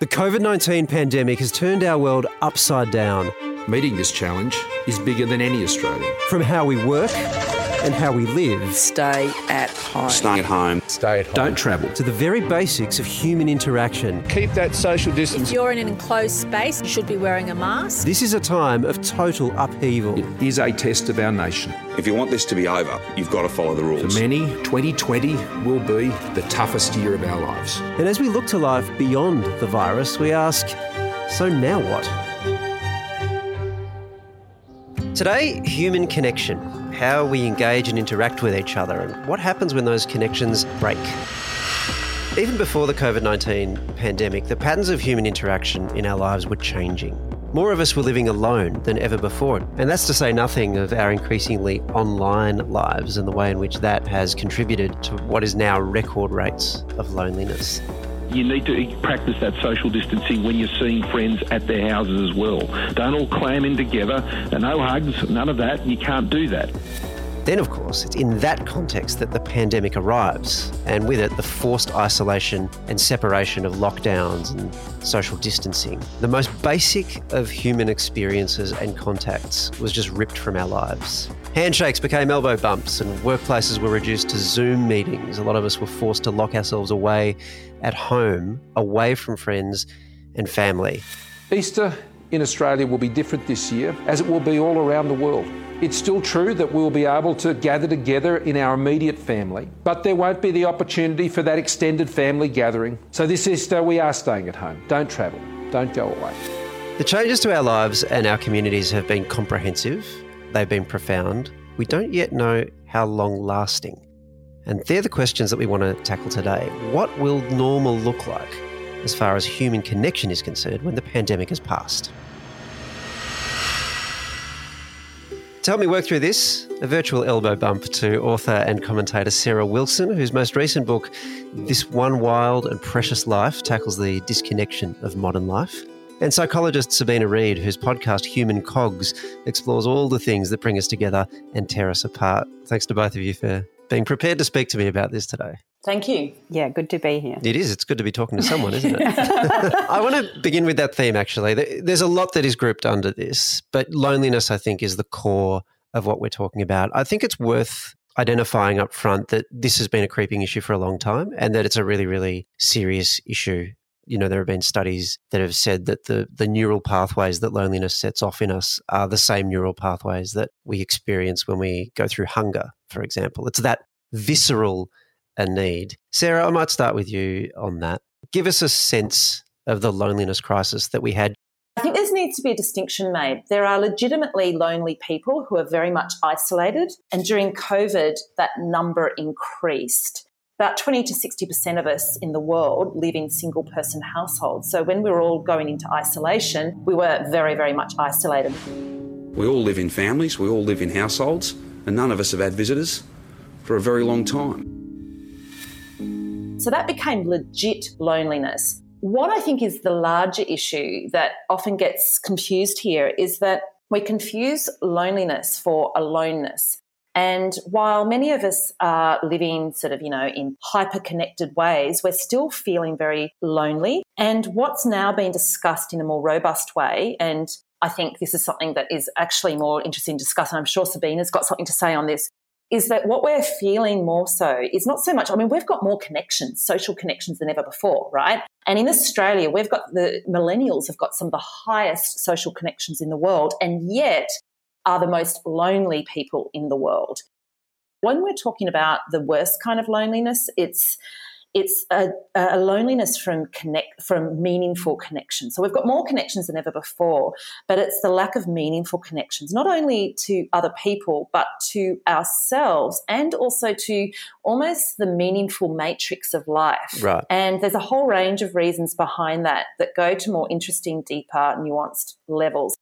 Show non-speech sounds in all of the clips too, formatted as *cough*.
The COVID 19 pandemic has turned our world upside down. Meeting this challenge is bigger than any Australian. From how we work and how we live. Stay at home. Stay at home. Stay at home. Don't travel. To the very basics of human interaction. Keep that social distance. If you're in an enclosed space, you should be wearing a mask. This is a time of total upheaval. It is a test of our nation. If you want this to be over, you've got to follow the rules. For many, 2020 will be the toughest year of our lives. And as we look to life beyond the virus, we ask so now what? Today, human connection, how we engage and interact with each other, and what happens when those connections break. Even before the COVID 19 pandemic, the patterns of human interaction in our lives were changing. More of us were living alone than ever before, and that's to say nothing of our increasingly online lives and the way in which that has contributed to what is now record rates of loneliness you need to practice that social distancing when you're seeing friends at their houses as well. Don't all clam in together. No hugs, none of that. You can't do that. Then, of course, it's in that context that the pandemic arrives, and with it, the forced isolation and separation of lockdowns and social distancing. The most basic of human experiences and contacts was just ripped from our lives. Handshakes became elbow bumps, and workplaces were reduced to Zoom meetings. A lot of us were forced to lock ourselves away at home, away from friends and family. Easter in Australia will be different this year, as it will be all around the world. It's still true that we'll be able to gather together in our immediate family, but there won't be the opportunity for that extended family gathering. So this Easter, we are staying at home. Don't travel, don't go away. The changes to our lives and our communities have been comprehensive, they've been profound. We don't yet know how long lasting. And they're the questions that we want to tackle today. What will normal look like as far as human connection is concerned when the pandemic has passed? To help me work through this, a virtual elbow bump to author and commentator Sarah Wilson, whose most recent book, This One Wild and Precious Life, tackles the disconnection of modern life. And psychologist Sabina Read, whose podcast Human Cogs explores all the things that bring us together and tear us apart. Thanks to both of you for being prepared to speak to me about this today. Thank you. Yeah, good to be here. It is. It's good to be talking to someone, isn't it? *laughs* I want to begin with that theme, actually. There's a lot that is grouped under this, but loneliness, I think, is the core of what we're talking about. I think it's worth identifying up front that this has been a creeping issue for a long time and that it's a really, really serious issue. You know, there have been studies that have said that the, the neural pathways that loneliness sets off in us are the same neural pathways that we experience when we go through hunger, for example. It's that visceral a need. Sarah, I might start with you on that. Give us a sense of the loneliness crisis that we had. I think there needs to be a distinction made. There are legitimately lonely people who are very much isolated, and during COVID, that number increased. About 20 to 60% of us in the world live in single person households. So when we were all going into isolation, we were very, very much isolated. We all live in families, we all live in households, and none of us have had visitors for a very long time. So that became legit loneliness. What I think is the larger issue that often gets confused here is that we confuse loneliness for aloneness. And while many of us are living sort of, you know, in hyper connected ways, we're still feeling very lonely. And what's now being discussed in a more robust way, and I think this is something that is actually more interesting to discuss, and I'm sure Sabina's got something to say on this, is that what we're feeling more so is not so much, I mean, we've got more connections, social connections than ever before, right? And in Australia, we've got the millennials have got some of the highest social connections in the world and yet are the most lonely people in the world. When we're talking about the worst kind of loneliness, it's it's a, a, loneliness from connect from meaningful connections. So we've got more connections than ever before, but it's the lack of meaningful connections, not only to other people, but to ourselves and also to almost the meaningful matrix of life. Right. And there's a whole range of reasons behind that that go to more interesting, deeper, nuanced levels.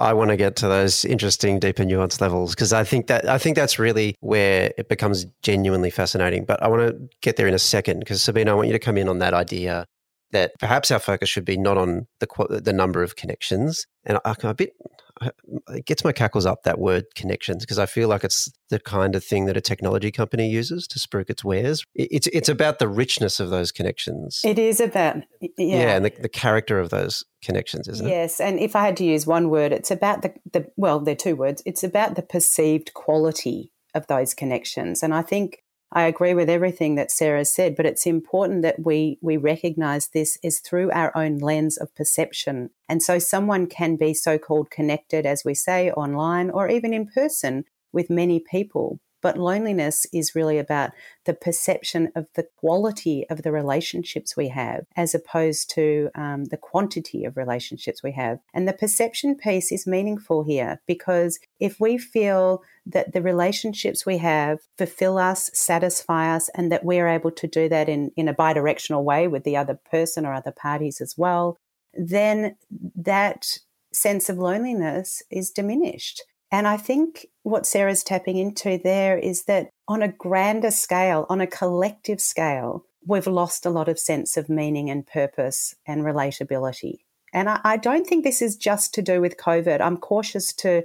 I want to get to those interesting, deeper, nuanced levels because I think that I think that's really where it becomes genuinely fascinating. But I want to get there in a second because Sabina, I want you to come in on that idea that perhaps our focus should be not on the the number of connections, and I, am a bit Uh, it gets my cackles up that word connections because I feel like it's the kind of thing that a technology company uses to spruik its wares. It's it's about the richness of those connections. It is about yeah, yeah and the, the character of those connections, isn't it? Yes, and if I had to use one word, it's about the the well, they're two words. It's about the perceived quality of those connections, and I think I agree with everything that Sarah said, but it's important that we we recognize this is through our own lens of perception. And so someone can be so-called connected as we say online or even in person with many people, but loneliness is really about the perception of the quality of the relationships we have as opposed to um, the quantity of relationships we have. And the perception piece is meaningful here because if we feel that the relationships we have fulfill us, satisfy us, and that we're able to do that in, in a bidirectional way with the other person or other parties as well, then that sense of loneliness is diminished. And I think what Sarah's tapping into there is that on a grander scale, on a collective scale, we've lost a lot of sense of meaning and purpose and relatability. And I, I don't think this is just to do with COVID. I'm cautious to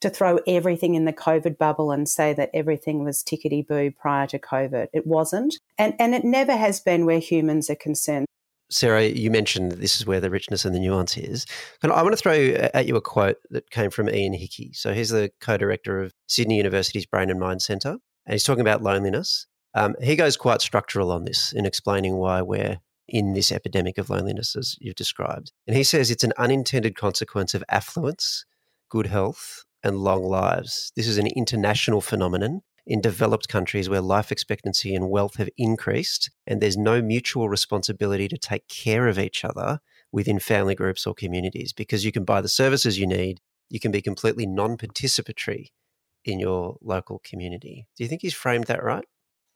to throw everything in the COVID bubble and say that everything was tickety boo prior to COVID. It wasn't. And and it never has been where humans are concerned. Sarah, you mentioned that this is where the richness and the nuance is. And I want to throw at you a quote that came from Ian Hickie. So he's the co-director of Sydney University's Brain and Mind Centre, and he's talking about loneliness. Um, he goes quite structural on this in explaining why we're in this epidemic of loneliness, as you've described. And he says it's an unintended consequence of affluence, good health, and long lives. This is an international phenomenon in developed countries where life expectancy and wealth have increased, and there's no mutual responsibility to take care of each other within family groups or communities because you can buy the services you need, you can be completely non participatory in your local community. Do you think he's framed that right?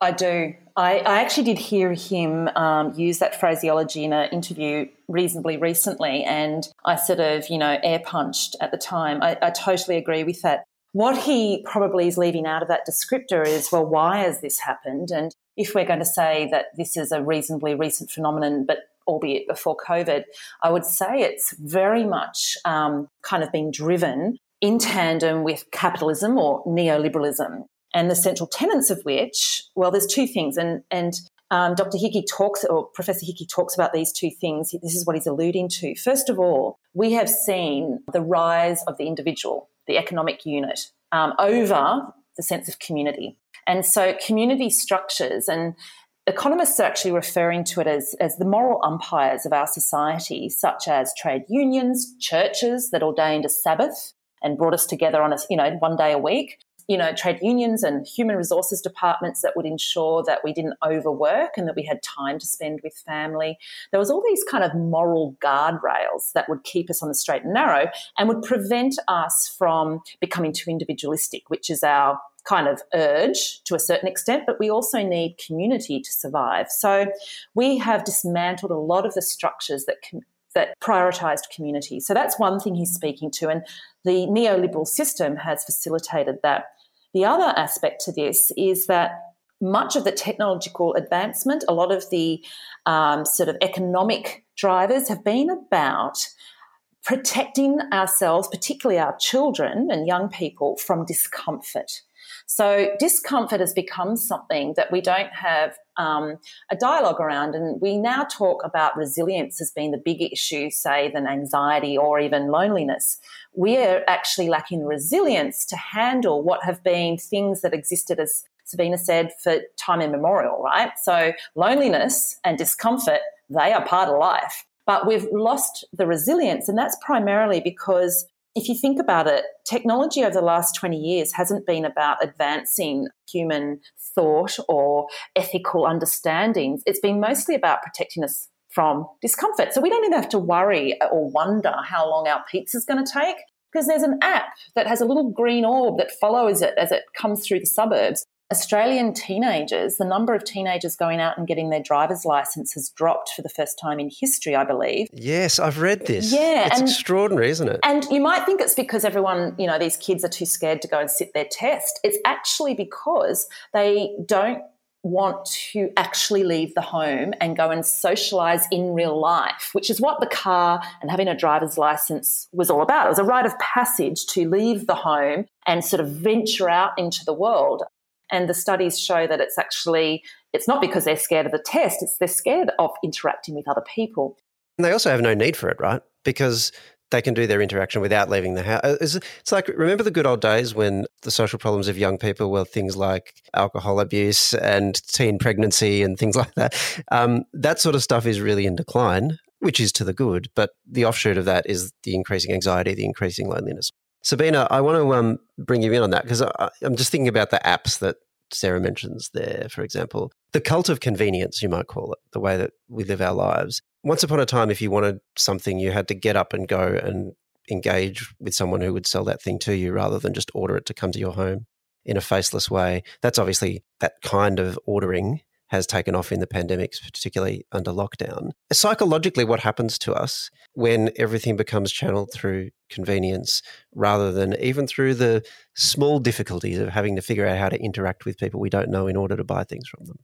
I do. I, I actually did hear him um, use that phraseology in an interview reasonably recently, and I sort of, you know, air punched at the time. I, I totally agree with that. What he probably is leaving out of that descriptor is, well, why has this happened? And if we're going to say that this is a reasonably recent phenomenon, but albeit before COVID, I would say it's very much um, kind of been driven in tandem with capitalism or neoliberalism. And the central tenets of which, well, there's two things. And, and um, Dr. Hickie talks, or Professor Hickie talks about these two things. This is what he's alluding to. First of all, we have seen the rise of the individual the economic unit, um, over the sense of community. And so community structures and economists are actually referring to it as, as the moral umpires of our society, such as trade unions, churches that ordained a Sabbath and brought us together on a, you know, one day a week, you know, trade unions and human resources departments that would ensure that we didn't overwork and that we had time to spend with family. There was all these kind of moral guardrails that would keep us on the straight and narrow and would prevent us from becoming too individualistic, which is our kind of urge to a certain extent, but we also need community to survive. So we have dismantled a lot of the structures that can that prioritized community. So that's one thing he's speaking to. And the neoliberal system has facilitated that. The other aspect to this is that much of the technological advancement, a lot of the um, sort of economic drivers have been about protecting ourselves, particularly our children and young people, from discomfort. So discomfort has become something that we don't have um, a dialogue around. And we now talk about resilience as being the big issue, say, than anxiety or even loneliness. We're actually lacking resilience to handle what have been things that existed as Sabina said, for time immemorial, right? So loneliness and discomfort, they are part of life. But we've lost the resilience, and that's primarily because if you think about it, technology over the last 20 years hasn't been about advancing human thought or ethical understandings. It's been mostly about protecting us from discomfort. So we don't even have to worry or wonder how long our pizza's going to take because there's an app that has a little green orb that follows it as it comes through the suburbs. Australian teenagers, the number of teenagers going out and getting their driver's license has dropped for the first time in history, I believe. Yes, I've read this. Yeah. It's and, extraordinary, isn't it? And you might think it's because everyone, you know, these kids are too scared to go and sit their test. It's actually because they don't want to actually leave the home and go and socialize in real life, which is what the car and having a driver's license was all about. It was a rite of passage to leave the home and sort of venture out into the world. And the studies show that it's actually, it's not because they're scared of the test, it's they're scared of interacting with other people. And they also have no need for it, right? Because they can do their interaction without leaving the house. It's like, remember the good old days when the social problems of young people were things like alcohol abuse and teen pregnancy and things like that. Um, that sort of stuff is really in decline, which is to the good. But the offshoot of that is the increasing anxiety, the increasing loneliness. Sabina, I want to um, bring you in on that because I'm just thinking about the apps that Sarah mentions there, for example. The cult of convenience, you might call it, the way that we live our lives once upon a time, if you wanted something, you had to get up and go and engage with someone who would sell that thing to you rather than just order it to come to your home in a faceless way. That's obviously that kind of ordering has taken off in the pandemics, particularly under lockdown. Psychologically, what happens to us when everything becomes channeled through convenience rather than even through the small difficulties of having to figure out how to interact with people we don't know in order to buy things from them?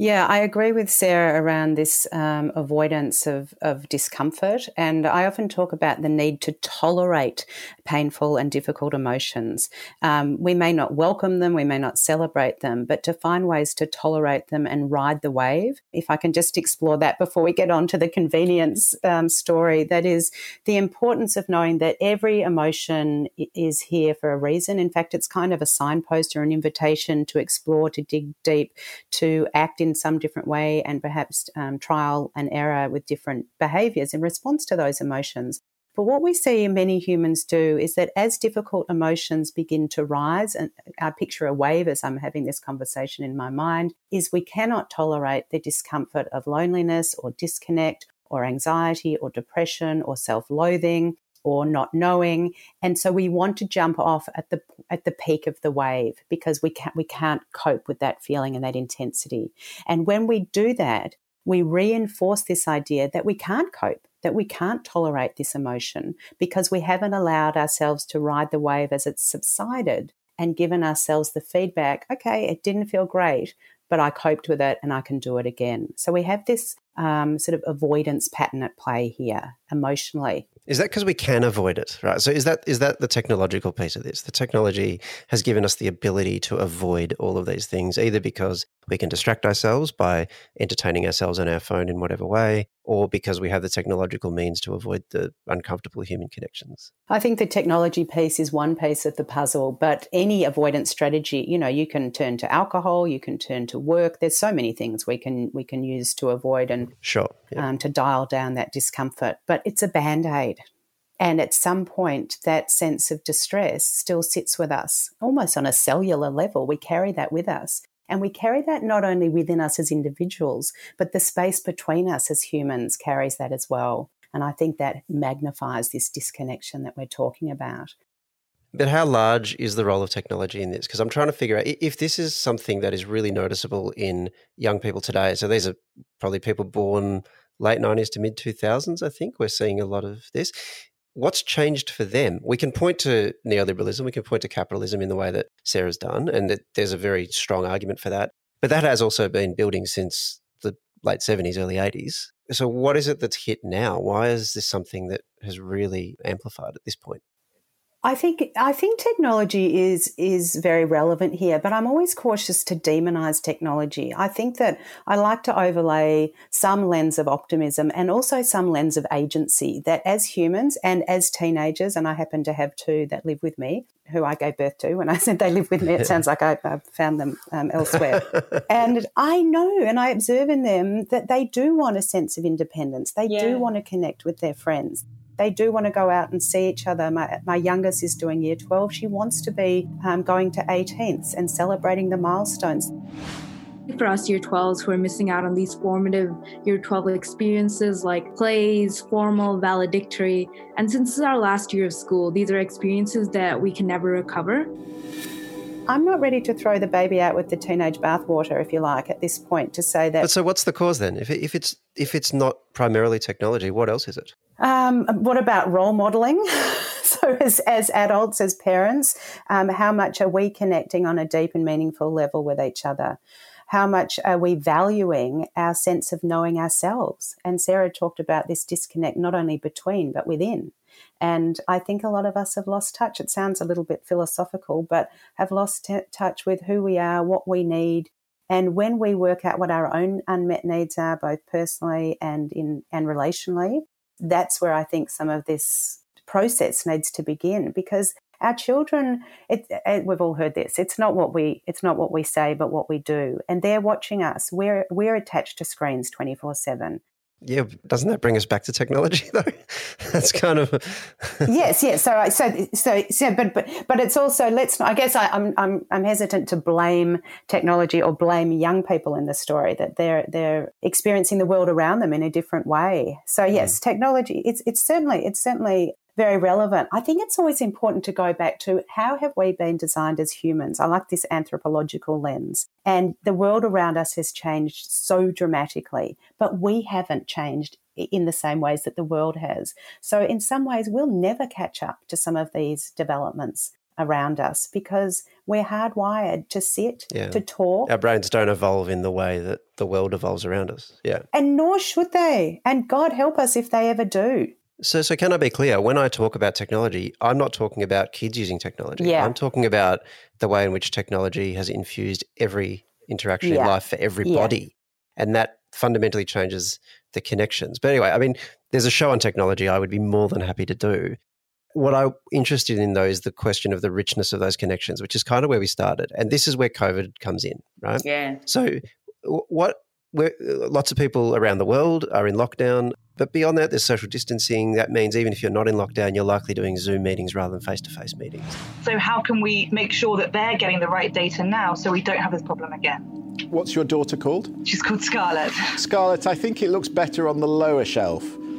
Yeah, I agree with Sarah around this um, avoidance of, of discomfort. And I often talk about the need to tolerate painful and difficult emotions. Um, we may not welcome them, we may not celebrate them, but to find ways to tolerate them and ride the wave. If I can just explore that before we get on to the convenience um, story, that is the importance of knowing that every emotion is here for a reason. In fact, it's kind of a signpost or an invitation to explore, to dig deep, to act in in some different way and perhaps um, trial and error with different behaviors in response to those emotions. But what we see in many humans do is that as difficult emotions begin to rise, and I picture a wave as I'm having this conversation in my mind, is we cannot tolerate the discomfort of loneliness or disconnect or anxiety or depression or self loathing or not knowing and so we want to jump off at the at the peak of the wave because we can't we can't cope with that feeling and that intensity and when we do that we reinforce this idea that we can't cope that we can't tolerate this emotion because we haven't allowed ourselves to ride the wave as it's subsided and given ourselves the feedback okay it didn't feel great but I coped with it and I can do it again. So we have this um, sort of avoidance pattern at play here emotionally. Is that because we can avoid it, right? So is that is that the technological piece of this? The technology has given us the ability to avoid all of these things, either because we can distract ourselves by entertaining ourselves on our phone in whatever way, or because we have the technological means to avoid the uncomfortable human connections. I think the technology piece is one piece of the puzzle, but any avoidance strategy, you know, you can turn to alcohol, you can turn to work. There's so many things we can we can use to avoid and sure yeah. um, to dial down that discomfort. But it's a band aid. And at some point, that sense of distress still sits with us, almost on a cellular level. We carry that with us. And we carry that not only within us as individuals, but the space between us as humans carries that as well. And I think that magnifies this disconnection that we're talking about. But how large is the role of technology in this? Because I'm trying to figure out if this is something that is really noticeable in young people today. So these are probably people born late 90s to mid 2000s, I think. We're seeing a lot of this. What's changed for them? We can point to neoliberalism, we can point to capitalism in the way that Sarah's done, and that there's a very strong argument for that. But that has also been building since the late 70s, early 80s. So, what is it that's hit now? Why is this something that has really amplified at this point? I think I think technology is is very relevant here, but I'm always cautious to demonize technology. I think that I like to overlay some lens of optimism and also some lens of agency that as humans and as teenagers, and I happen to have two that live with me, who I gave birth to. When I *laughs* said they live with me, it sounds like I, I found them um, elsewhere. *laughs* and I know and I observe in them that they do want a sense of independence. They yeah. do want to connect with their friends they do want to go out and see each other. My, my youngest is doing year 12. She wants to be um, going to 18ths and celebrating the milestones. For us year 12s who are missing out on these formative year 12 experiences like plays, formal, valedictory, and since this is our last year of school, these are experiences that we can never recover. I'm not ready to throw the baby out with the teenage bathwater, if you like, at this point to say that. But so, what's the cause then? If, if it's if it's not primarily technology, what else is it? Um, what about role modeling? *laughs* so, as, as adults, as parents, um, how much are we connecting on a deep and meaningful level with each other? how much are we valuing our sense of knowing ourselves? And Sarah talked about this disconnect not only between, but within. And I think a lot of us have lost touch. It sounds a little bit philosophical, but have lost t- touch with who we are, what we need. And when we work out what our own unmet needs are, both personally and in and relationally, that's where I think some of this process needs to begin because our children it, it, we've all heard this it's not what we it's not what we say but what we do and they're watching us we're we're attached to screens 24 7 yeah, doesn't that bring us back to technology *laughs* though? That's kind of yes, yes. So, so, so, so, but, but, but it's also let's. I guess I, I'm, I'm, I'm hesitant to blame technology or blame young people in the story that they're, they're experiencing the world around them in a different way. So, yes, mm. technology. It's, it's certainly, it's certainly very relevant. I think it's always important to go back to how have we been designed as humans? I like this anthropological lens. And the world around us has changed so dramatically, but we haven't changed in the same ways that the world has. So, in some ways, we'll never catch up to some of these developments around us because we're hardwired to sit, yeah. to talk. Our brains don't evolve in the way that the world evolves around us. Yeah. And nor should they. And God help us if they ever do. So, so can I be clear? When I talk about technology, I'm not talking about kids using technology. Yeah. I'm talking about the way in which technology has infused every interaction yeah. in life for everybody. Yeah. And that fundamentally changes the connections. But anyway, I mean, there's a show on technology I would be more than happy to do. What I'm interested in, though, is the question of the richness of those connections, which is kind of where we started. And this is where COVID comes in, right? Yeah. So, what lots of people around the world are in lockdown. But beyond that, there's social distancing. That means even if you're not in lockdown, you're likely doing Zoom meetings rather than face to face meetings. So, how can we make sure that they're getting the right data now so we don't have this problem again? What's your daughter called? She's called Scarlett. Scarlett, I think it looks better on the lower shelf. *laughs*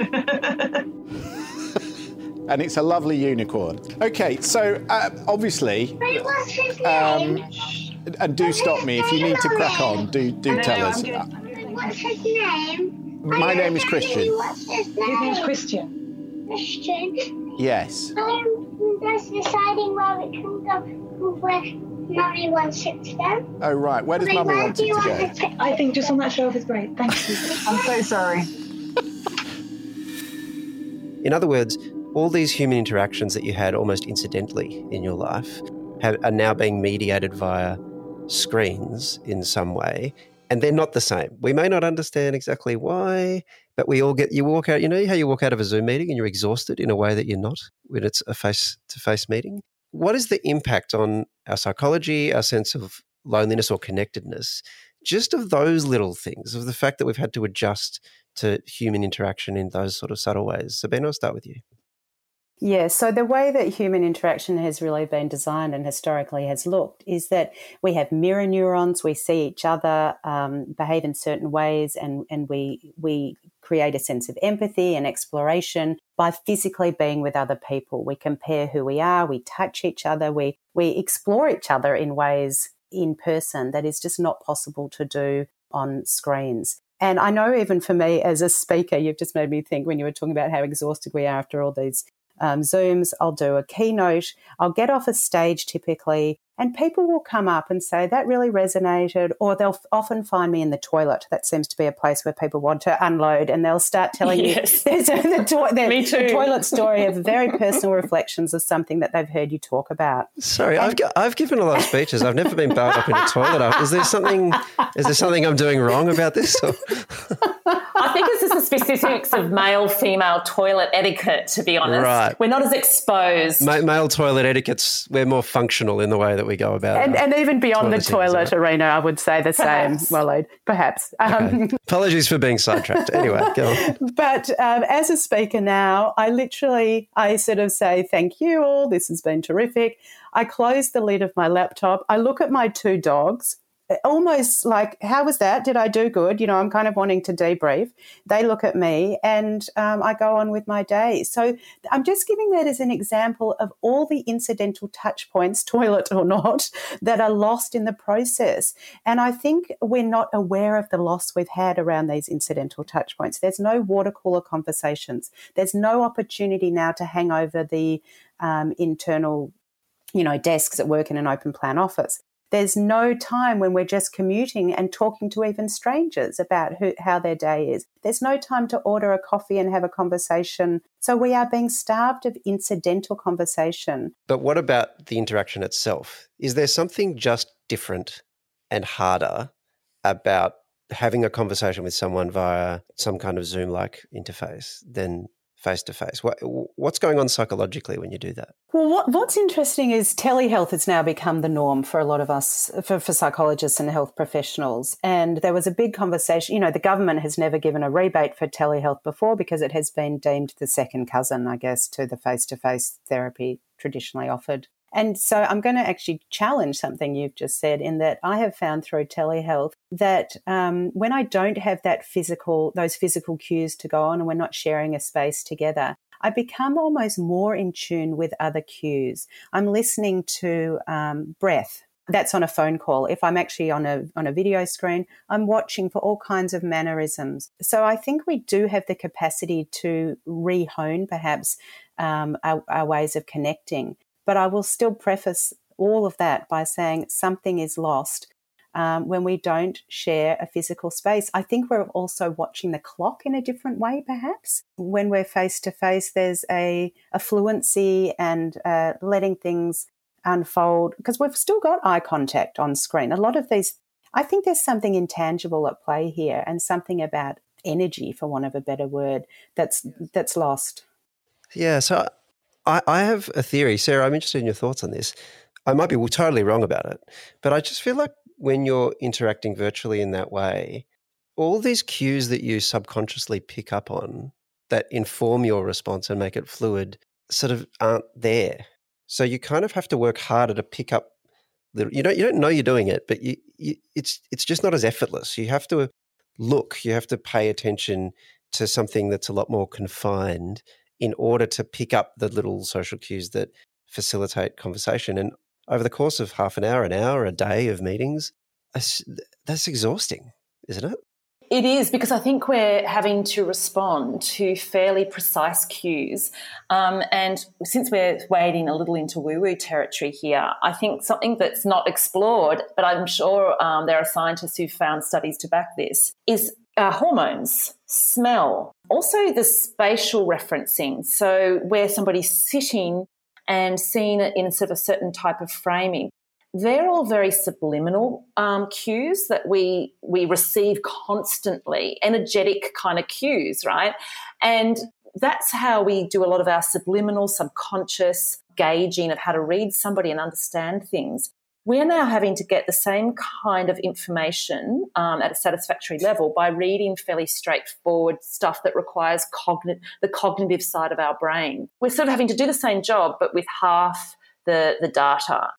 and it's a lovely unicorn. Okay, so uh, obviously. Wait, what's his name? Um, and do stop me if you need to crack on. Do do tell us. What's his name? My name is Christian. What's his name? His name's Christian. Christian. Yes. I'm just deciding where it can go. Where Mummy wants it to go. Oh right, where does Mummy want it to go? I think just on that shelf is great. Thank you. I'm so sorry. In other words, all these human interactions that you had almost incidentally in your life have, are now being mediated via screens in some way and they're not the same. We may not understand exactly why, but we all get you walk out, you know how you walk out of a Zoom meeting and you're exhausted in a way that you're not when it's a face to face meeting? What is the impact on our psychology, our sense of loneliness or connectedness, just of those little things, of the fact that we've had to adjust to human interaction in those sort of subtle ways? So, Ben, I'll start with you. Yeah, so the way that human interaction has really been designed and historically has looked is that we have mirror neurons. We see each other um, behave in certain ways, and and we we create a sense of empathy and exploration by physically being with other people. We compare who we are. We touch each other. We we explore each other in ways in person that is just not possible to do on screens. And I know even for me as a speaker, you've just made me think when you were talking about how exhausted we are after all these um, Zooms, I'll do a keynote, I'll get off a stage typically, and people will come up and say, that really resonated, or they'll often find me in the toilet. That seems to be a place where people want to unload, and they'll start telling yes. *laughs* you the, to- the, me too. the toilet story of very *laughs* personal reflections of something that they've heard you talk about. Sorry, and- I've, g- I've given a lot of speeches. I've never been barred up in a toilet. Is there something? Is there something I'm doing wrong about this? I think it's just the specifics of male female toilet etiquette. To be honest, right. we're not as exposed. Ma- male toilet etiquette's we're more functional in the way that we go about and, and even beyond the toilet arena, I would say the perhaps. same. Well, perhaps. Um, okay. Apologies for being sidetracked. *laughs* Anyway, go on. But um, as a speaker now, I literally I sort of say thank you all. This has been terrific. I close the lid of my laptop. I look at my two dogs almost like, how was that? Did I do good? You know, I'm kind of wanting to debrief. They look at me and um, I go on with my day. So I'm just giving that as an example of all the incidental touch points, *laughs* toilet or not, that are lost in the process. And I think we're not aware of the loss we've had around these incidental touch points. There's no water cooler conversations. There's no opportunity now to hang over the um, internal you know, desks at work in an open plan office There's no time when we're just commuting and talking to even strangers about who, how their day is. There's no time to order a coffee and have a conversation. So we are being starved of incidental conversation. But what about the interaction itself? Is there something just different and harder about having a conversation with someone via some kind of Zoom like interface than face to face. What's going on psychologically when you do that? Well, what, what's interesting is telehealth has now become the norm for a lot of us, for, for psychologists and health professionals. And there was a big conversation. You know, the government has never given a rebate for telehealth before because it has been deemed the second cousin, I guess, to the face to face therapy traditionally offered. And so I'm going to actually challenge something you've just said in that I have found through telehealth that um, when I don't have that physical, those physical cues to go on and we're not sharing a space together, I become almost more in tune with other cues. I'm listening to um, breath. That's on a phone call. If I'm actually on a on a video screen, I'm watching for all kinds of mannerisms. So I think we do have the capacity to rehone perhaps um, our, our ways of connecting. But I will still preface all of that by saying something is lost um, when we don't share a physical space. I think we're also watching the clock in a different way, perhaps. When we're face to face, there's a, a fluency and uh, letting things unfold because we've still got eye contact on screen. A lot of these, I think there's something intangible at play here and something about energy, for want of a better word, that's that's lost. Yeah, so I, I have a theory, Sarah. I'm interested in your thoughts on this. I might be totally wrong about it, but I just feel like when you're interacting virtually in that way, all these cues that you subconsciously pick up on that inform your response and make it fluid sort of aren't there. So you kind of have to work harder to pick up the you don't you don't know you're doing it, but you, you, it's it's just not as effortless. You have to look, you have to pay attention to something that's a lot more confined in order to pick up the little social cues that facilitate conversation. And over the course of half an hour, an hour, a day of meetings, that's exhausting, isn't it? It is because I think we're having to respond to fairly precise cues. Um, and since we're wading a little into woo woo territory here, I think something that's not explored, but I'm sure um, there are scientists who've found studies to back this, is uh, hormones, smell, also the spatial referencing. So, where somebody's sitting and seen it in sort of a certain type of framing. They're all very subliminal um, cues that we we receive constantly, energetic kind of cues, right? And that's how we do a lot of our subliminal, subconscious gauging of how to read somebody and understand things we're now having to get the same kind of information um, at a satisfactory level by reading fairly straightforward stuff that requires cogn- the cognitive side of our brain. We're sort of having to do the same job, but with half the, the data.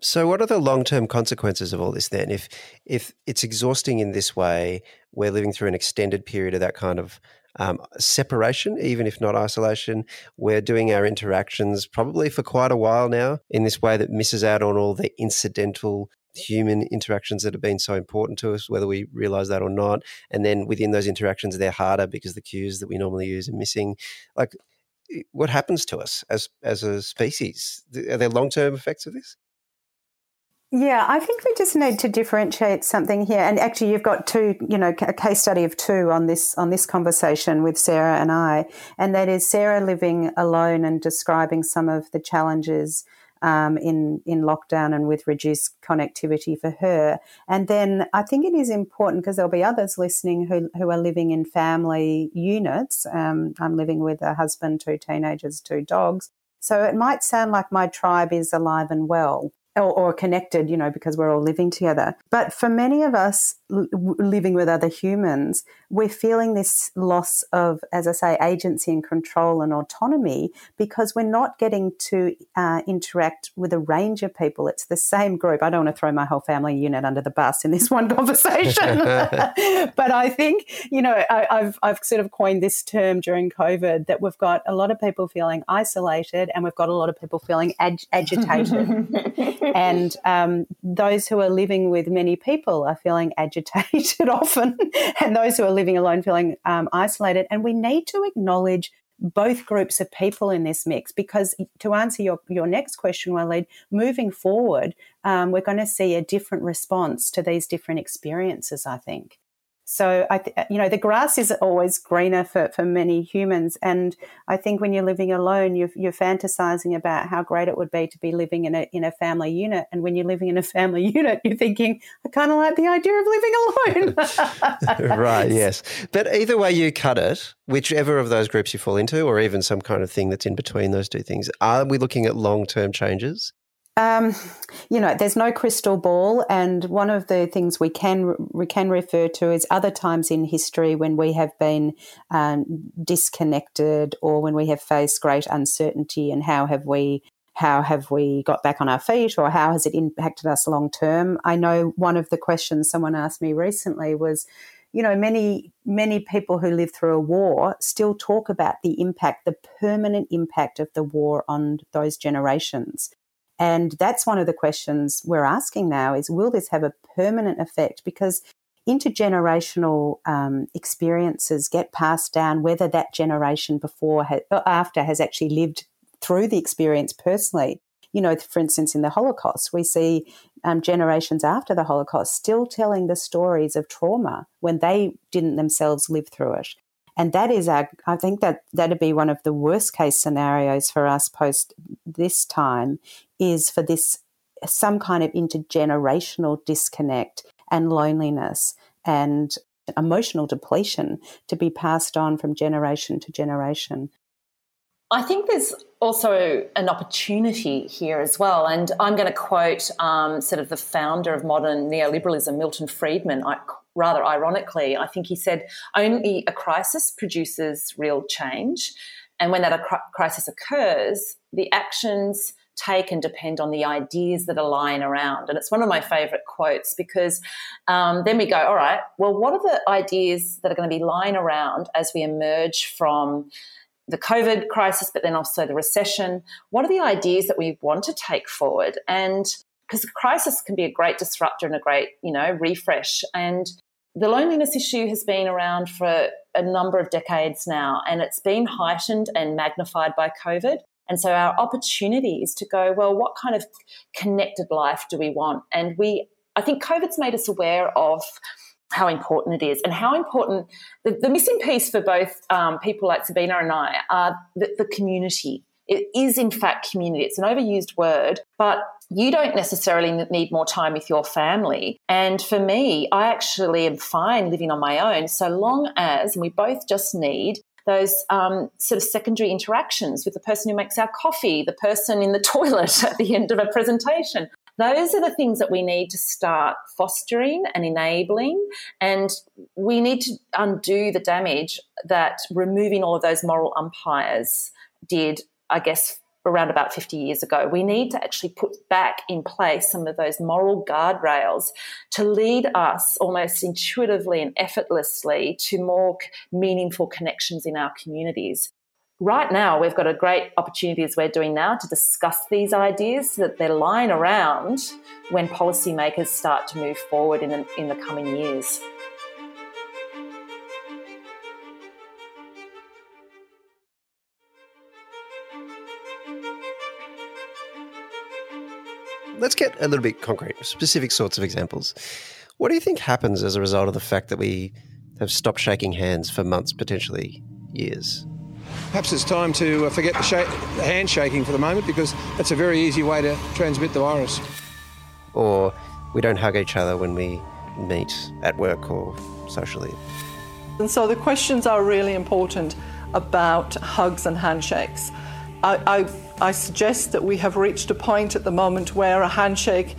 So, what are the long term consequences of all this then? If if it's exhausting in this way, we're living through an extended period of that kind of um, separation, even if not isolation. We're doing our interactions probably for quite a while now in this way that misses out on all the incidental human interactions that have been so important to us, whether we realize that or not. And then within those interactions, they're harder because the cues that we normally use are missing. Like, what happens to us as as a species? Are there long term effects of this? Yeah, I think we just need to differentiate something here. And actually, you've got two, you know, a case study of two on this on this conversation with Sarah and I, and that is Sarah living alone and describing some of the challenges um, in in lockdown and with reduced connectivity for her. And then I think it is important because there'll be others listening who who are living in family units. Um, I'm living with a husband, two teenagers, two dogs. So it might sound like my tribe is alive and well or, or, connected, you know, because we're all living together. But for many of us l- living with other humans, we're feeling this loss of, as I say, agency and control and autonomy because we're not getting to uh, interact with a range of people. It's the same group. I don't want to throw my whole family unit under the bus in this one *laughs* conversation, *laughs* but I think, you know, I, I've, I've sort of coined this term during COVID that we've got a lot of people feeling isolated and we've got a lot of people feeling ag- agitated. *laughs* and um, those who are living with many people are feeling *laughs* agitated often, and those who are living alone feeling um, isolated. And we need to acknowledge both groups of people in this mix. Because to answer your, your next question, Waleed, moving forward, um, we're going to see a different response to these different experiences, I think. So I, th- you know, the grass is always greener for, for many humans, and I think when you're living alone, you're, you're fantasizing about how great it would be to be living in a in a family unit. And when you're living in a family *laughs* unit, you're thinking, I kind of like the idea of living alone. *laughs* *laughs* right. Yes. But either way you cut it, whichever of those groups you fall into, or even some kind of thing that's in between those two things, are we looking at long term changes? Um, you know, there's no crystal ball, and one of the things we can we can refer to is other times in history when we have been um, disconnected or when we have faced great uncertainty, and how have we how have we got back on our feet, or how has it impacted us long term? I know one of the questions someone asked me recently was, you know, many many people who live through a war still talk about the impact, the permanent impact of the war on those generations. And that's one of the questions we're asking now is will this have a permanent effect? Because intergenerational um, experiences get passed down, whether that generation before or after has actually lived through the experience personally. You know, for instance, in the Holocaust, we see um, generations after the Holocaust still telling the stories of trauma when they didn't themselves live through it. And that is our, I think that that'd be one of the worst case scenarios for us post this time is for this some kind of intergenerational disconnect and loneliness and emotional depletion to be passed on from generation to generation. I think there's also an opportunity here as well. And I'm going to quote um, sort of the founder of modern neoliberalism, Milton Friedman, I, rather ironically. I think he said, only a crisis produces real change. And when that crisis occurs, the actions take and depend on the ideas that are lying around. And it's one of my favorite quotes because um, then we go, all right, well, what are the ideas that are going to be lying around as we emerge from the COVID crisis, but then also the recession? What are the ideas that we want to take forward? And because crisis can be a great disruptor and a great, you know, refresh. And the loneliness issue has been around for a number of decades now, and it's been heightened and magnified by COVID. And so our opportunity is to go, well, what kind of connected life do we want? And we, I think COVID's made us aware of how important it is and how important the, the missing piece for both um, people like Sabina and I are the, the community. It is, in fact, community. It's an overused word, but you don't necessarily need more time with your family. And for me, I actually am fine living on my own so long as, we both just need those um, sort of secondary interactions with the person who makes our coffee, the person in the *laughs* toilet at the end of a presentation. Those are the things that we need to start fostering and enabling. And we need to undo the damage that removing all of those moral umpires did, I guess, around about 50 years ago. We need to actually put back in place some of those moral guardrails to lead us almost intuitively and effortlessly to more meaningful connections in our communities. Right now, we've got a great opportunity as we're doing now to discuss these ideas so that they're lying around when policymakers start to move forward in the, in the coming years. Let's get a little bit concrete, specific sorts of examples. What do you think happens as a result of the fact that we have stopped shaking hands for months, potentially years? Perhaps it's time to uh, forget the, sh- the handshaking for the moment because that's a very easy way to transmit the virus. Or we don't hug each other when we meet at work or socially. And so the questions are really important about hugs and handshakes. I, I I suggest that we have reached a point at the moment where a handshake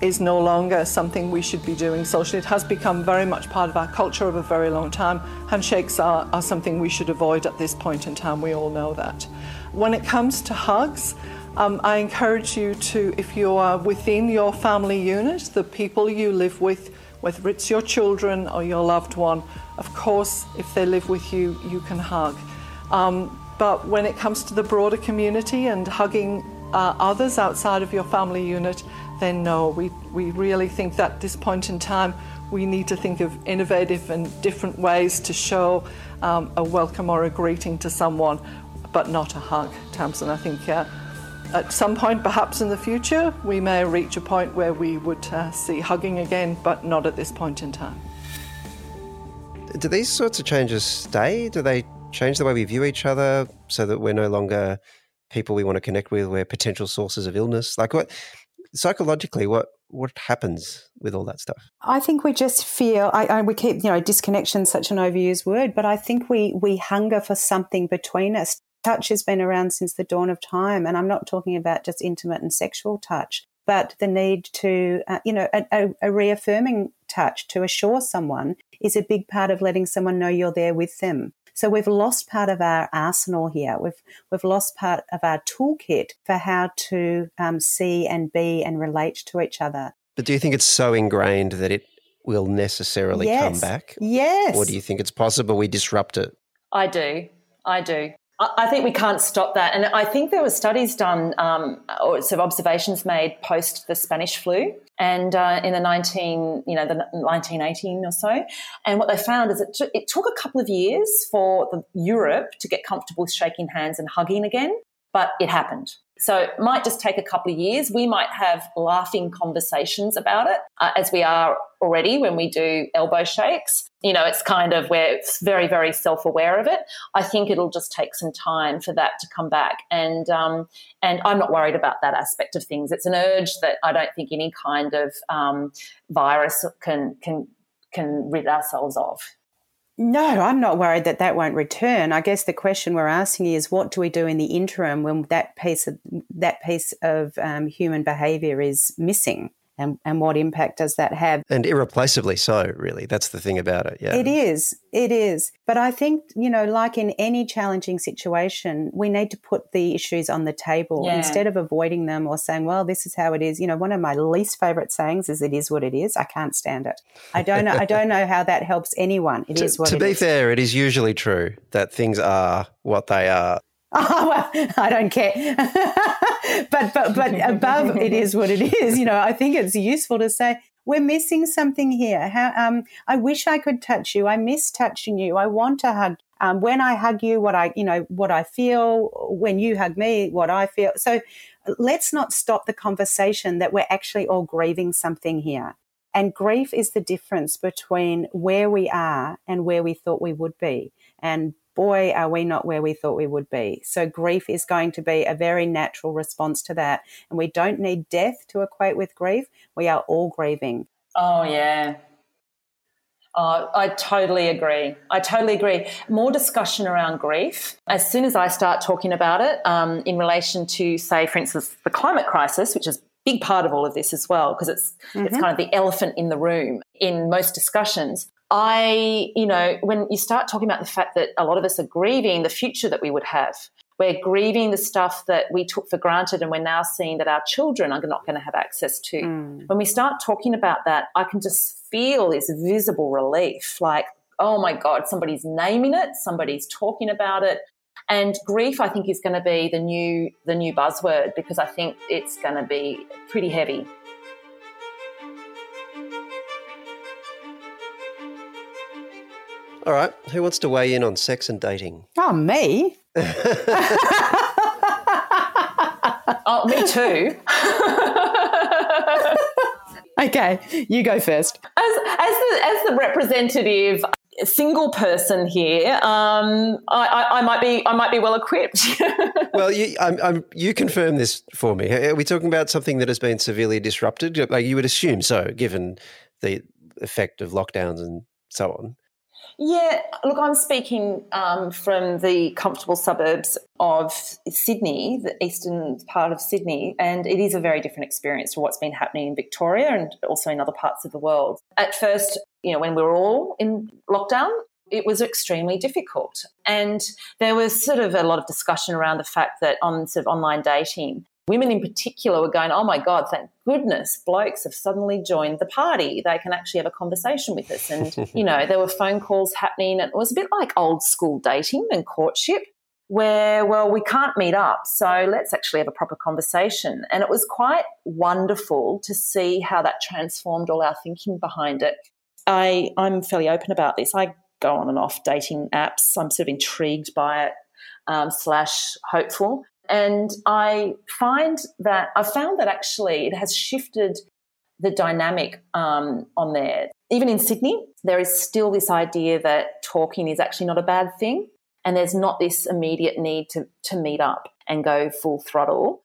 is no longer something we should be doing socially. It has become very much part of our culture of a very long time. Handshakes are, are something we should avoid at this point in time. We all know that. When it comes to hugs, um, I encourage you to, if you are within your family unit, the people you live with, whether it's your children or your loved one, of course, if they live with you, you can hug. Um, but when it comes to the broader community and hugging uh, others outside of your family unit, then no, we, we really think that at this point in time we need to think of innovative and different ways to show um, a welcome or a greeting to someone but not a hug, Tamsin. I think uh, at some point, perhaps in the future, we may reach a point where we would uh, see hugging again, but not at this point in time. Do these sorts of changes stay? Do they change the way we view each other so that we're no longer people we want to connect with, we're potential sources of illness? Like what psychologically, what what happens with all that stuff? I think we just feel. I, I, we keep, you know, disconnection such an overused word, but I think we we hunger for something between us. Touch has been around since the dawn of time, and I'm not talking about just intimate and sexual touch, but the need to, uh, you know, a, a reaffirming touch to assure someone is a big part of letting someone know you're there with them. So we've lost part of our arsenal here. We've we've lost part of our toolkit for how to um, see and be and relate to each other. But do you think it's so ingrained that it will necessarily yes. come back? Yes. Or do you think it's possible we disrupt it? I do. I do. I think we can't stop that. And I think there were studies done, um, or sort of observations made post the Spanish flu and uh, in the 19, you know, the 1918 or so. And what they found is it, t- it took a couple of years for Europe to get comfortable shaking hands and hugging again, but it happened. So it might just take a couple of years. We might have laughing conversations about it, uh, as we are already when we do elbow shakes. You know, it's kind of where it's very, very self aware of it. I think it'll just take some time for that to come back, and um, and I'm not worried about that aspect of things. It's an urge that I don't think any kind of um, virus can can can rid ourselves of. No, I'm not worried that that won't return. I guess the question we're asking is, what do we do in the interim when that piece of that piece of um, human behaviour is missing? And, and what impact does that have? And irreplaceably so, really. That's the thing about it. Yeah. It is. It is. But I think, you know, like in any challenging situation, we need to put the issues on the table yeah. instead of avoiding them or saying, well, this is how it is. You know, one of my least favorite sayings is it is what it is. I can't stand it. I don't know I don't know how that helps anyone. It to, is what to be is. fair, it is usually true that things are what they are. *laughs* Oh, well, I don't care. *laughs* but but but *laughs* above it is what it is. You know, I think it's useful to say we're missing something here. How um, I wish I could touch you. I miss touching you. I want to hug. Um, when I hug you, what I you know what I feel. When you hug me, what I feel. So let's not stop the conversation that we're actually all grieving something here. And grief is the difference between where we are and where we thought we would be. And boy, are we not where we thought we would be. So grief is going to be a very natural response to that. And we don't need death to equate with grief. We are all grieving. Oh, yeah. Oh, I totally agree. I totally agree. More discussion around grief. As soon as I start talking about it um, in relation to, say, for instance, the climate crisis, which is a big part of all of this as well, because it's mm-hmm. it's kind of the elephant in the room in most discussions. I, you know, when you start talking about the fact that a lot of us are grieving the future that we would have, we're grieving the stuff that we took for granted and we're now seeing that our children are not going to have access to. Mm. When we start talking about that, I can just feel this visible relief like, oh my God, somebody's naming it, somebody's talking about it. And grief, I think, is going to be the new the new buzzword because I think it's going to be pretty heavy. All right. Who wants to weigh in on sex and dating? Oh, me. *laughs* oh, me too. *laughs* okay, you go first. As, as, the, as the representative single person here, um, I, I, I, might be I might be well equipped. *laughs* well, you, I'm, I'm, you confirm this for me. Are we talking about something that has been severely disrupted? Like you would assume so, given the effect of lockdowns and so on. Yeah, look, I'm speaking um, from the comfortable suburbs of Sydney, the eastern part of Sydney, and it is a very different experience to what's been happening in Victoria and also in other parts of the world. At first, you know, when we were all in lockdown, it was extremely difficult. And there was sort of a lot of discussion around the fact that on sort of online dating, women in particular were going, oh my God, thank goodness blokes have suddenly joined the party. They can actually have a conversation with us. And, *laughs* you know, there were phone calls happening. And it was a bit like old school dating and courtship where, well, we can't meet up. So let's actually have a proper conversation. And it was quite wonderful to see how that transformed all our thinking behind it. I, I'm fairly open about this. I go on and off dating apps. I'm sort of intrigued by it. um, slash hopeful. And I find that I've found that actually it has shifted the dynamic um, on there. Even in Sydney, there is still this idea that talking is actually not a bad thing. And there's not this immediate need to, to meet up and go full throttle.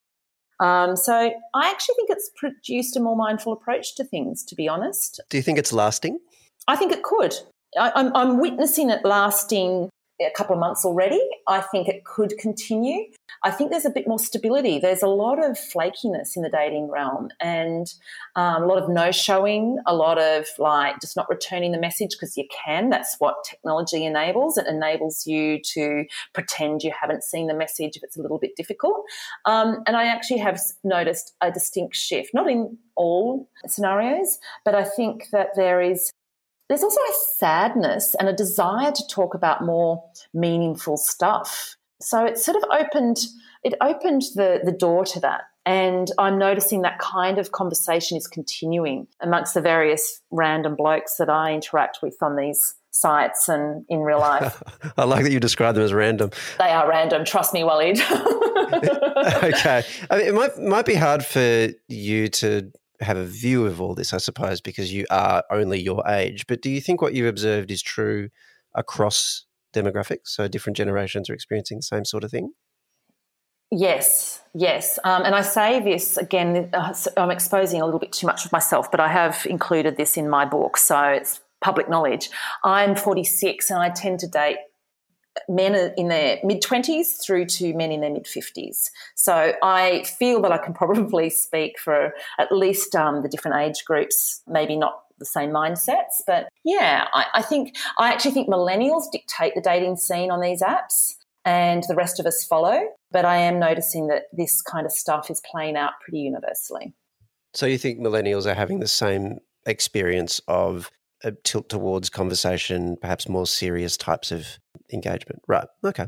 Um, so I actually think it's produced a more mindful approach to things, to be honest. Do you think it's lasting? I think it could. I, I'm, I'm witnessing it lasting a couple of months already. I think it could continue. I think there's a bit more stability. There's a lot of flakiness in the dating realm and um, a lot of no showing, a lot of like just not returning the message because you can. That's what technology enables. It enables you to pretend you haven't seen the message if it's a little bit difficult. Um, and I actually have noticed a distinct shift, not in all scenarios, but I think that there is there's also a sadness and a desire to talk about more meaningful stuff. So it sort of opened it opened the, the door to that. And I'm noticing that kind of conversation is continuing amongst the various random blokes that I interact with on these sites and in real life. *laughs* I like that you describe them as random. They are random, trust me, Waleed. *laughs* *laughs* okay. I mean, it might might be hard for you to have a view of all this, I suppose, because you are only your age. But do you think what you've observed is true across demographics? So different generations are experiencing the same sort of thing? Yes, yes. Um, and I say this again, uh, I'm exposing a little bit too much of myself, but I have included this in my book. So it's public knowledge. I'm 46 and I tend to date men in their mid 20s through to men in their mid 50s. So I feel that I can probably speak for at least um, the different age groups, maybe not the same mindsets. But yeah, I, I think, I actually think millennials dictate the dating scene on these apps and the rest of us follow. But I am noticing that this kind of stuff is playing out pretty universally. So you think millennials are having the same experience of a tilt towards conversation, perhaps more serious types of engagement. Right. Okay.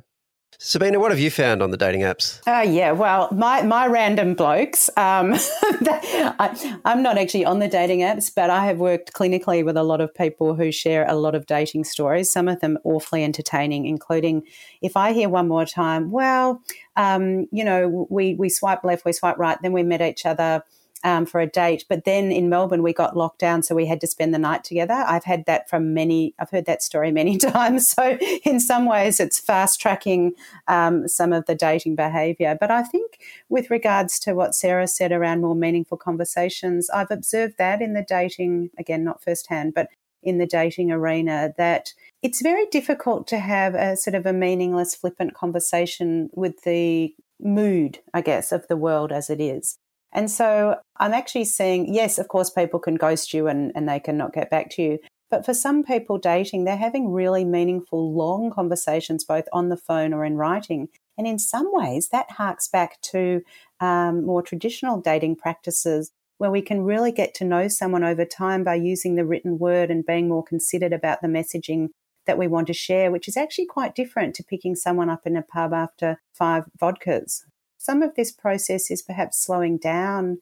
Sabina, what have you found on the dating apps? Uh, yeah, well, my, my random blokes, um, *laughs* I, am not actually on the dating apps, but I have worked clinically with a lot of people who share a lot of dating stories, some of them awfully entertaining, including if I hear one more time, well, um, you know, we, we swipe left, we swipe right, then we met each other um, for a date. But then in Melbourne, we got locked down, so we had to spend the night together. I've had that from many, I've heard that story many *laughs* times. So in some ways, it's fast tracking um, some of the dating behavior. But I think with regards to what Sarah said around more meaningful conversations, I've observed that in the dating, again, not firsthand, but in the dating arena, that it's very difficult to have a sort of a meaningless, flippant conversation with the mood, I guess, of the world as it is. And so I'm actually seeing, yes, of course, people can ghost you and, and they can not get back to you. But for some people dating, they're having really meaningful, long conversations, both on the phone or in writing. And in some ways, that harks back to um, more traditional dating practices where we can really get to know someone over time by using the written word and being more considered about the messaging that we want to share, which is actually quite different to picking someone up in a pub after five vodkas some of this process is perhaps slowing down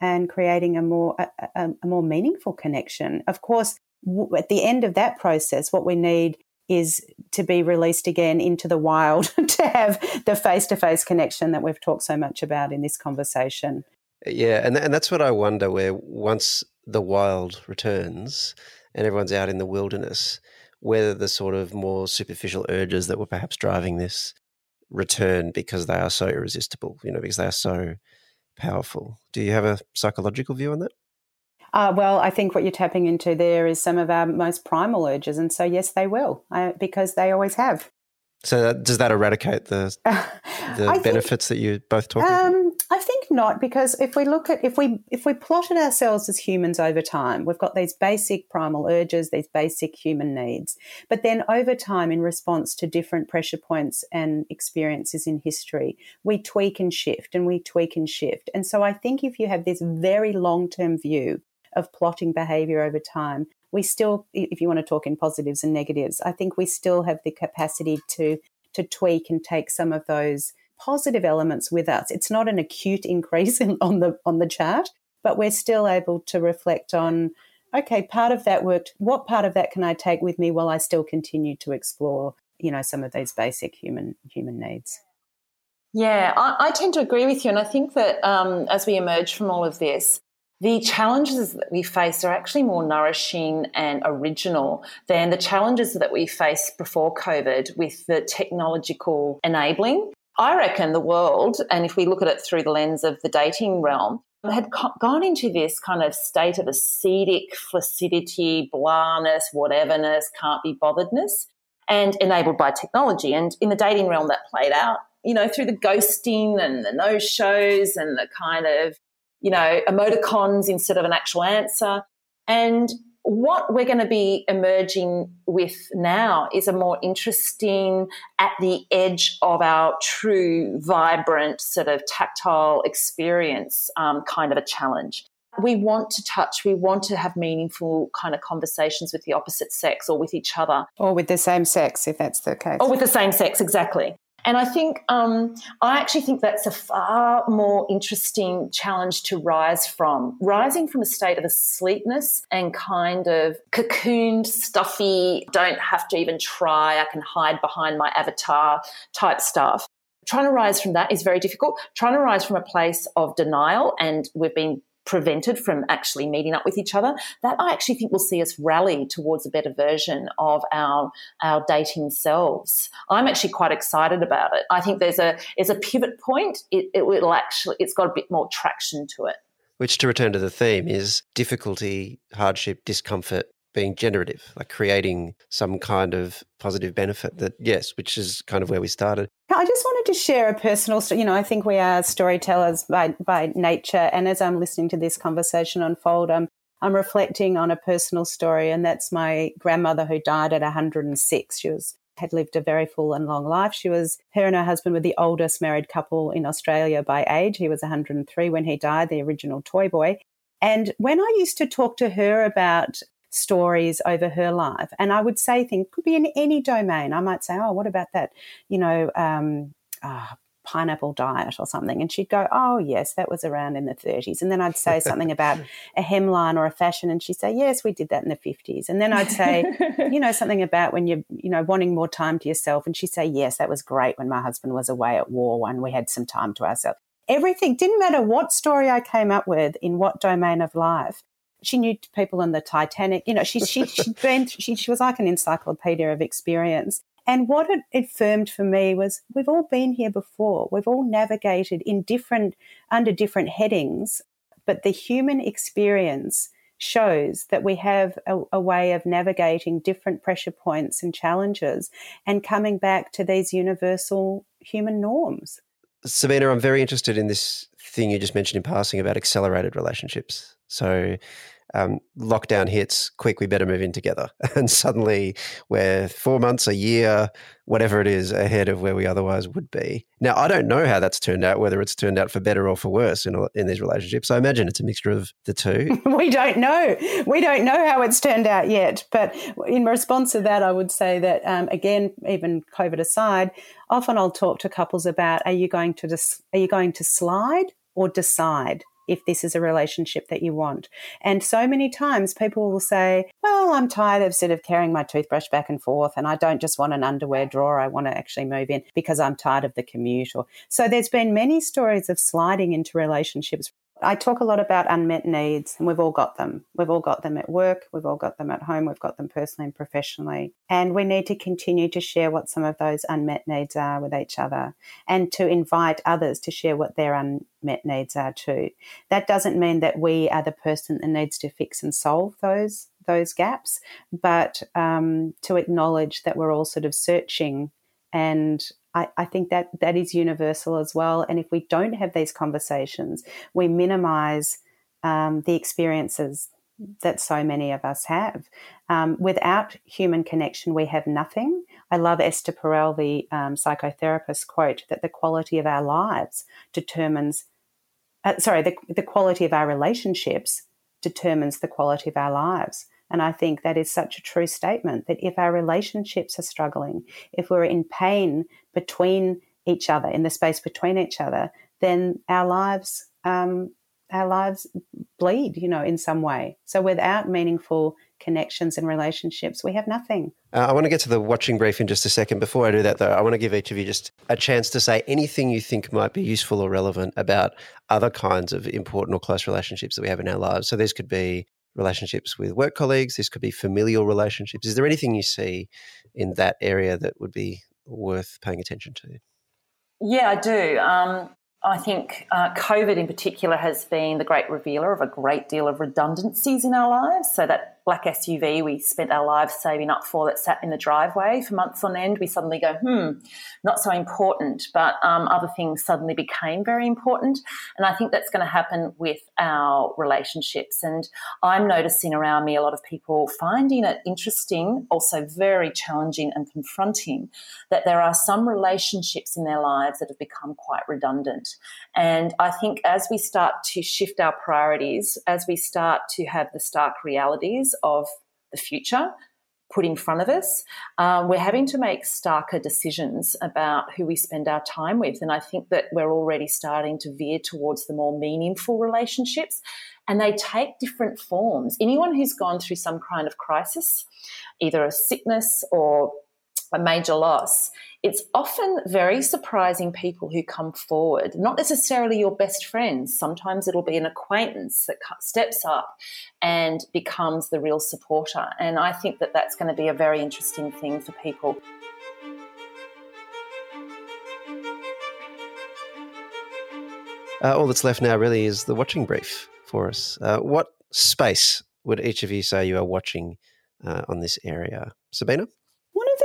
and creating a more a, a, more meaningful connection. Of course, w- at the end of that process, what we need is to be released again into the wild *laughs* to have the face to face connection that we've talked so much about in this conversation. Yeah, and and that's what I wonder. Where once the wild returns and everyone's out in the wilderness, whether the sort of more superficial urges that were perhaps driving this return because they are so irresistible, you know, because they are so powerful. Do you have a psychological view on that? Uh, well, I think what you're tapping into there is some of our most primal urges. And so, yes, they will, uh, because they always have. So, does that eradicate the, *laughs* the benefits think, that you both talking um, about? Not, because if we look at if we if we plotted ourselves as humans over time, we've got these basic primal urges, these basic human needs, but then over time, in response to different pressure points and experiences in history, we tweak and shift, and we tweak and shift. And so, I think if you have this very long term view of plotting behavior over time, we still, if you want to talk in positives and negatives, I think we still have the capacity to to tweak and take some of those positive elements with us. It's not an acute increase *laughs* in, on the on the chart, but we're still able to reflect on okay, part of that worked. What part of that can I take with me while I still continue to explore you know some of these basic human human needs. Yeah, I, I tend to agree with you, and I think that um, as we emerge from all of this, the challenges that we face are actually more nourishing and original than the challenges that we faced before COVID with the technological enabling. I reckon the world, and if we look at it through the lens of the dating realm, had gone into this kind of state of ascetic flaccidity, blahness, whateverness, can't be botheredness, and enabled by technology. And in the dating realm, that played out, you know, through the ghosting and the no shows and the kind of you know, emoticons instead of an actual answer. And what we're going to be emerging with now is a more interesting, at the edge of our true, vibrant, sort of tactile experience um, kind of a challenge. We want to touch, we want to have meaningful kind of conversations with the opposite sex or with each other. Or with the same sex, if that's the case. Or with the same sex, exactly. And I think, um, I actually think that's a far more interesting challenge to rise from. Rising from a state of asleepness and kind of cocooned, stuffy, don't have to even try, I can hide behind my avatar type stuff. Trying to rise from that is very difficult. Trying to rise from a place of denial, and we've been prevented from actually meeting up with each other, that I actually think will see us rally towards a better version of our our dating selves. I'm actually quite excited about it. I think there's a there's a pivot point. It, it will actually it's got a bit more traction to it. Which, to return to the theme, is difficulty, hardship, discomfort, being generative, like creating some kind of positive benefit that, yes, which is kind of where we started. I just wanted to share a personal story. You know, I think we are storytellers by, by nature. And as I'm listening to this conversation unfold, I'm, I'm reflecting on a personal story. And that's my grandmother who died at 106. She was had lived a very full and long life. She was, her and her husband were the oldest married couple in Australia by age. He was 103 when he died, the original toy boy. And when I used to talk to her about stories over her life. And I would say things could be in any domain. I might say, oh, what about that, you know, um, uh, pineapple diet or something. And she'd go, oh, yes, that was around in the 30s. And then I'd say *laughs* something about a hemline or a fashion. And she'd say, yes, we did that in the 50s. And then I'd say, *laughs* you know, something about when you're, you know, wanting more time to yourself. And she'd say, yes, that was great when my husband was away at war and we had some time to ourselves. Everything didn't matter what story I came up with in what domain of life she knew people in the Titanic. You know, she she she, *laughs* been, she she was like an encyclopedia of experience. And what it affirmed for me was we've all been here before. We've all navigated in different under different headings, but the human experience shows that we have a, a, way of navigating different pressure points and challenges and coming back to these universal human norms. Sabina, I'm very interested in this thing you just mentioned in passing about accelerated relationships. So um, lockdown hits, quick, we better move in together. *laughs* And suddenly we're four months, a year, whatever it is, ahead of where we otherwise would be. Now, I don't know how that's turned out, whether it's turned out for better or for worse in, in these relationships. I imagine it's a mixture of the two. *laughs* we don't know. We don't know how it's turned out yet. But in response to that, I would say that, um, again, even COVID aside, often I'll talk to couples about are you going to, dis- are you going to slide or decide? If this is a relationship that you want. And so many times people will say, Well, I'm tired of sort of carrying my toothbrush back and forth, and I don't just want an underwear drawer. I want to actually move in because I'm tired of the commute. Or so there's been many stories of sliding into relationships I talk a lot about unmet needs, and we've all got them. We've all got them at work, we've all got them at home, we've got them personally and professionally. And we need to continue to share what some of those unmet needs are with each other and to invite others to share what their unmet needs are too. That doesn't mean that we are the person that needs to fix and solve those those gaps, but um, to acknowledge that we're all sort of searching and I, I, think that that is universal as well. And if we don't have these conversations, we minimize um, the experiences that so many of us have. Um, without human connection, we have nothing. I love Esther Perel, the um, psychotherapist, quote that the quality of our lives determines, uh, sorry, the, the quality of our relationships determines the quality of our lives. And I think that is such a true statement that if our relationships are struggling, if we're in pain between each other, in the space between each other, then our lives um, our lives bleed, you know, in some way. So without meaningful connections and relationships, we have nothing. Uh, I want to get to the watching brief in just a second. Before I do that, though, I want to give each of you just a chance to say anything you think might be useful or relevant about other kinds of important or close relationships that we have in our lives. So, this could be relationships with work colleagues, this could be familial relationships. Is there anything you see in that area that would be worth paying attention to? Yeah, I do. Um, I think uh, COVID in particular has been the great revealer of a great deal of redundancies in our lives. So that black SUV we spent our lives saving up for that sat in the driveway for months on end, we suddenly go, hmm, not so important. But um, other things suddenly became very important. And I think that's going to happen with our relationships. And I'm noticing around me a lot of people finding it interesting, also very challenging and confronting, that there are some relationships in their lives that have become quite redundant. And I think as we start to shift our priorities, as we start to have the stark realities, of the future put in front of us, um, we're having to make starker decisions about who we spend our time with. And I think that we're already starting to veer towards the more meaningful relationships. And they take different forms. Anyone who's gone through some kind of crisis, either a sickness or a major loss, it's often very surprising people who come forward, not necessarily your best friends. Sometimes it'll be an acquaintance that steps up and becomes the real supporter. And I think that that's going to be a very interesting thing for people. Uh, all that's left now really is the watching brief for us. Uh, what space would each of you say you are watching uh, on this area? Sabina?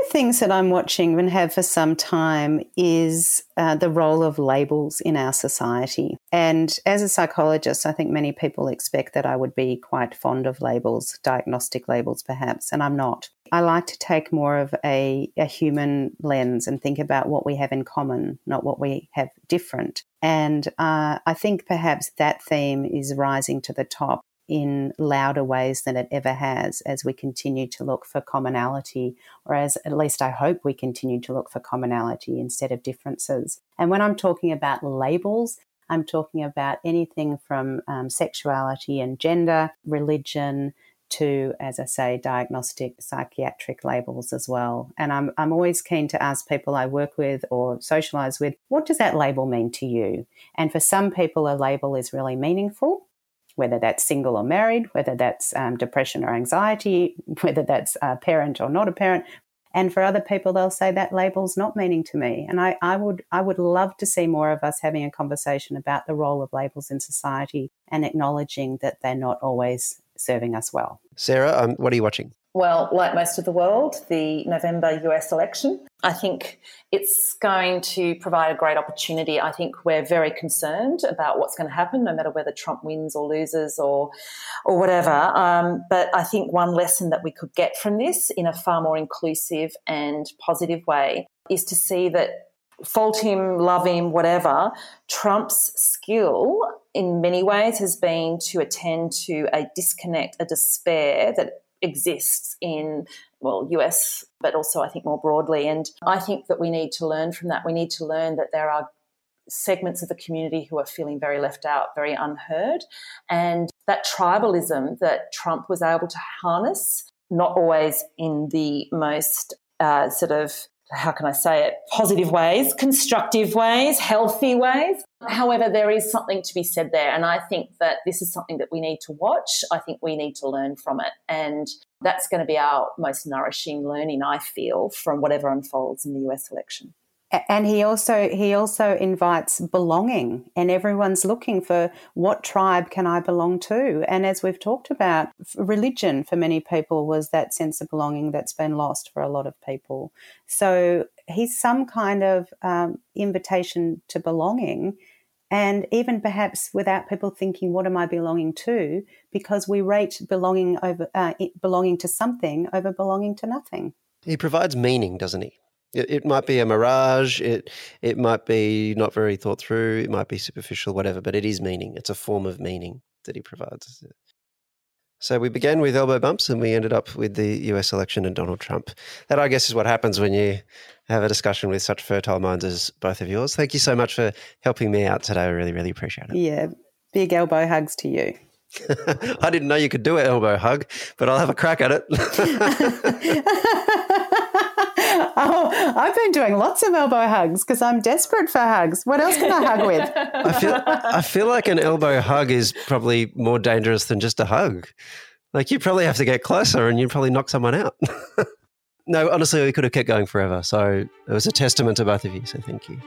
Things that I'm watching and have for some time is uh, the role of labels in our society. And as a psychologist, I think many people expect that I would be quite fond of labels, diagnostic labels perhaps, and I'm not. I like to take more of a, a human lens and think about what we have in common, not what we have different. And uh, I think perhaps that theme is rising to the top in louder ways than it ever has as we continue to look for commonality, or as at least I hope we continue to look for commonality instead of differences. And when I'm talking about labels, I'm talking about anything from um, sexuality and gender, religion, to, as I say, diagnostic psychiatric labels as well. And I'm, I'm always keen to ask people I work with or socialize with, what does that label mean to you? And for some people, a label is really meaningful whether that's single or married, whether that's um, depression or anxiety, *laughs* whether that's a parent or not a parent. And for other people, they'll say that label's not meaning to me. And I, I would I would love to see more of us having a conversation about the role of labels in society and acknowledging that they're not always serving us well. Sarah, um, what are you watching? Well, like most of the world, the November US election, I think it's going to provide a great opportunity. I think we're very concerned about what's going to happen, no matter whether Trump wins or loses or, or whatever. Um, but I think one lesson that we could get from this in a far more inclusive and positive way is to see that fault him, love him, whatever, Trump's skill in many ways has been to attend to a disconnect, a despair that exists in well US but also I think more broadly. And I think that we need to learn from that. We need to learn that there are segments of the community who are feeling very left out very unheard. And that tribalism that Trump was able to harness not always in the most uh, sort of how can I say it, positive ways, constructive ways, healthy ways. However, there is something to be said there. And I think that this is something that we need to watch. I think we need to learn from it. And that's going to be our most nourishing learning, I feel, from whatever unfolds in the US election and he also he also invites belonging and everyone's looking for what tribe can i belong to? And as we've talked about religion for many people was that sense of belonging that's been lost for a lot of people. So he's some kind of um, invitation to belonging and even perhaps without people thinking what am i belonging to? because we rate belonging over uh, belonging to something over belonging to nothing. He provides meaning doesn't he it, it, might be a mirage. It it might be not very thought through. It might be superficial, whatever. But it is meaning. It's a form of meaning that he provides. So we began with elbow bumps, and we ended up with the U.S. election and Donald Trump. That, I guess, is what happens when you have a discussion with such fertile minds as both of yours. Thank you so much for helping me out today. I really, really appreciate it. Yeah, Big elbow hugs to you. *laughs* I didn't know you could do an elbow hug, but I'll have a crack at it. *laughs* *laughs* oh, *laughs* I've been doing lots of elbow hugs because I'm desperate for hugs. What else can I hug with? *laughs* I feel I feel like an elbow hug is probably more dangerous than just a hug. Like you probably have to get closer and you'd probably knock someone out. *laughs* no, honestly, we could have kept going forever. So it was a testament to both of you. So thank you.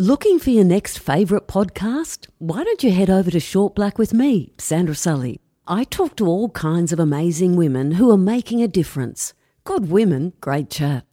Looking for your next favourite podcast? Why don't you head over to Short Black with me, Sandra Sully? I talk to all kinds of amazing women who are making a difference. Good women, great chat.